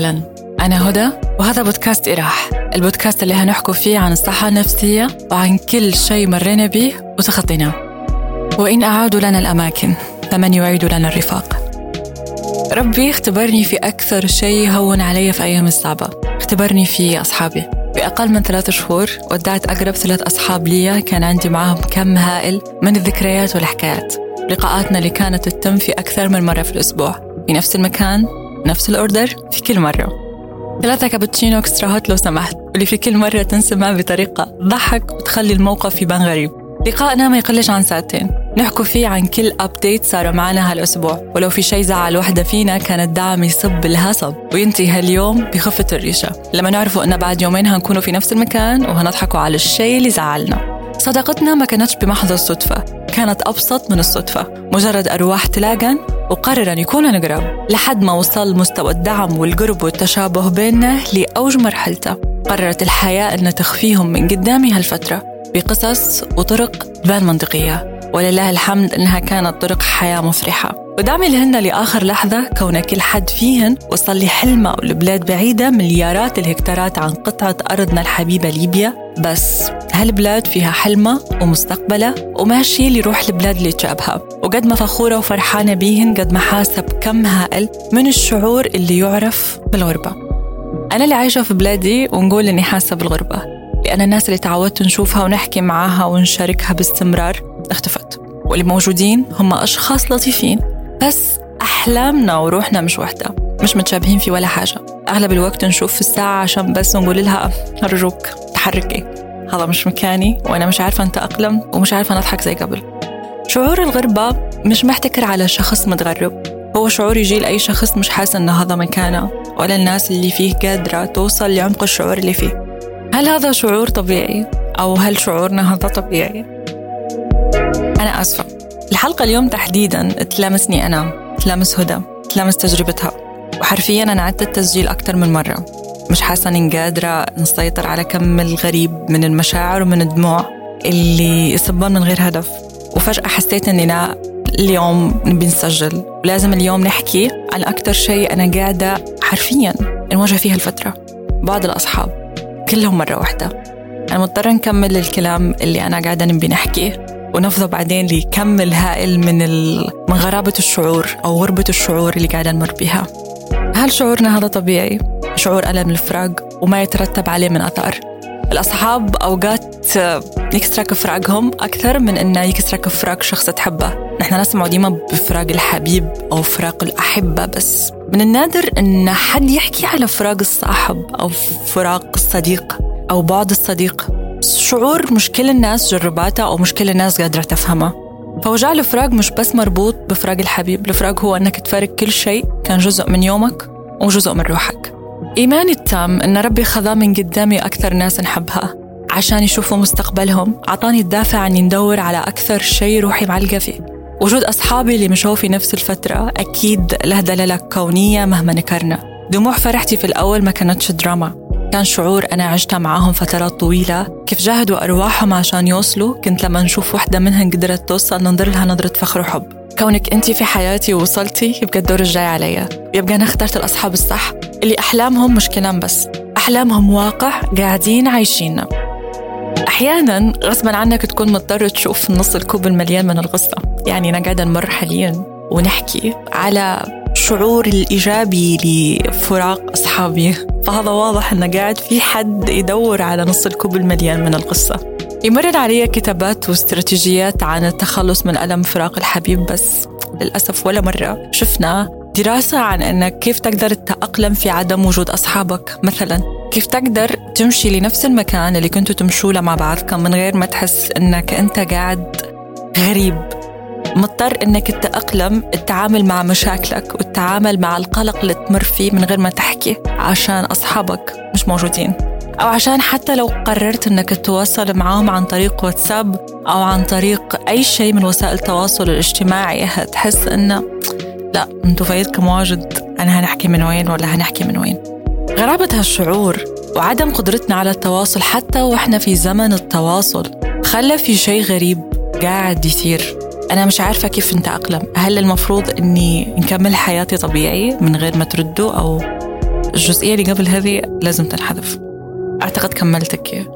وسهلا أنا هدى وهذا بودكاست إراح البودكاست اللي هنحكوا فيه عن الصحة النفسية وعن كل شيء مرينا به وتخطيناه وإن أعادوا لنا الأماكن فمن يعيد لنا الرفاق. ربي اختبرني في أكثر شيء هون علي في أيام الصعبة. اختبرني في أصحابي. بأقل من ثلاث شهور ودعت أقرب ثلاث أصحاب لي كان عندي معهم كم هائل من الذكريات والحكايات. لقاءاتنا اللي كانت تتم في أكثر من مرة في الأسبوع. في نفس المكان نفس الأوردر في كل مرة. ثلاثة كابتشينو إكسترا هوت لو سمحت واللي في كل مرة تنسمع بطريقة ضحك وتخلي الموقف يبان غريب. لقائنا ما يقلش عن ساعتين. نحكوا فيه عن كل أبديت صاروا معنا هالأسبوع. ولو في شي زعل وحدة فينا كان الدعم يصب الهصب وينتهي هاليوم بخفة الريشة. لما نعرفوا إن بعد يومين هنكونوا في نفس المكان وهنضحكوا على الشي اللي زعلنا. صداقتنا ما كانتش بمحض الصدفة كانت أبسط من الصدفة. مجرد أرواح تلاقن وقرر أن يكونوا نقرب لحد ما وصل مستوى الدعم والقرب والتشابه بيننا لأوج مرحلته. قررت الحياة أن تخفيهم من قدامي هالفترة بقصص وطرق تبان منطقية. ولله الحمد أنها كانت طرق حياة مفرحة. ودعمي لهن لآخر لحظة كون كل حد فيهن وصل لي حلمة لبلاد بعيدة مليارات الهكتارات عن قطعة أرضنا الحبيبة ليبيا. بس هالبلاد فيها حلمة ومستقبلة وماشي اللي يروح البلاد اللي تشابهها وقد ما فخورة وفرحانة بيهن قد ما حاسة بكم هائل من الشعور اللي يعرف بالغربة. أنا اللي عايشة في بلادي ونقول إني حاسة بالغربة لأن الناس اللي تعودت نشوفها ونحكي معاها ونشاركها باستمرار اختفت. واللي موجودين هم أشخاص لطيفين. بس أحلامنا وروحنا مش وحدة مش متشابهين في ولا حاجة. أغلب الوقت نشوف في الساعة عشان بس نقول لها أرجوك تحركي هذا مش مكاني وأنا مش عارفة أتأقلم ومش عارفة أضحك زي قبل. شعور الغربة مش محتكر على شخص متغرب. هو شعور يجي لأي شخص مش حاسس إن هذا مكانه ولا الناس اللي فيه قادرة توصل لعمق الشعور اللي فيه. هل هذا شعور طبيعي؟ أو هل شعورنا هذا طبيعي؟ أنا آسفة. الحلقة اليوم تحديدا تلامسني أنا تلامس هدى تلامس تجربتها. وحرفيا أنا عدت التسجيل أكثر من مرة. مش حاسة إني قادرة نسيطر على كم الغريب من المشاعر ومن الدموع اللي يصبون من غير هدف. وفجأة حسيت إني لا اليوم نبي نسجل ولازم اليوم نحكي عن أكثر شيء أنا قاعدة حرفيا نواجه فيها الفترة بعض الأصحاب كلهم مرة واحدة. أنا مضطرة نكمل الكلام اللي أنا قاعدة نبي نحكيه. ونفضل بعدين لكم الهائل من. من غرابة الشعور أو غربة الشعور اللي قاعدة نمر بها هل شعورنا هذا طبيعي؟ شعور ألم الفراق وما يترتب عليه من أثار الأصحاب أوقات يكسرك فراقهم أكثر من إنه يكسرك فراق شخص تحبه نحن نسمع ديما بفراق الحبيب أو فراق الأحبة بس من النادر إن حد يحكي على فراق الصاحب أو فراق الصديق أو بعد الصديق شعور مش كل الناس جرباته أو مش كل الناس قادرة تفهمه فوجع الفراق مش بس مربوط بفراق الحبيب الفراق هو أنك تفارق كل شيء كان جزء من يومك وجزء من روحك. إيماني التام أن ربي خذا من قدامي أكثر ناس نحبها عشان يشوفوا مستقبلهم عطاني الدافع أني ندور على أكثر شيء روحي معلقة فيه. وجود أصحابي اللي مشوا في نفس الفترة أكيد له دلالة كونية مهما نكرنا. دموع فرحتي في الأول ما كانتش دراما. كان شعور أنا عشتها معاهم فترات طويلة. كيف جاهدوا أرواحهم عشان يوصلوا؟ كنت لما نشوف وحدة منهن قدرت توصل ننظر لها نظرة فخر وحب. كونك أنت في حياتي ووصلتي يبقى الدور الجاي عليا. يبقى أنا اخترت الأصحاب الصح. اللي أحلامهم مش كلام بس. أحلامهم واقع قاعدين عايشيننا أحيانا غصبا عنك تكون مضطر تشوف نص الكوب المليان من القصة يعني أنا قاعدة نمر حاليا ونحكي على شعور الإيجابي لفراق أصحابي. فهذا واضح أنه قاعد في حد يدور على نص الكوب المليان من القصة. يمرر علي كتابات واستراتيجيات عن التخلص من ألم فراق الحبيب بس للأسف ولا مرة شفنا دراسة عن أنك كيف تقدر تتأقلم في عدم وجود أصحابك. مثلا كيف تقدر تمشي لنفس المكان اللي كنتوا تمشوا له مع بعضكم من غير ما تحس أنك أنت قاعد غريب. مضطر إنك تتأقلم التعامل مع مشاكلك والتعامل مع القلق اللي تمر فيه من غير ما تحكي عشان أصحابك مش موجودين. أو عشان حتى لو قررت إنك تتواصل معاهم عن طريق واتساب أو عن طريق أي شيء من وسائل التواصل الاجتماعي تحس انه لا أنتوا فايدكم واجد. أنا هنحكي من وين ولا هنحكي من وين؟ غرابة هالشعور وعدم قدرتنا على التواصل حتى وإحنا في زمن التواصل خلى في شيء غريب قاعد يصير أنا مش عارفة كيف نتأقلم. هل المفروض إني نكمل حياتي طبيعي من غير ما تردوا؟ أو الجزئية اللي قبل هذه لازم تنحذف. أعتقد كملتك.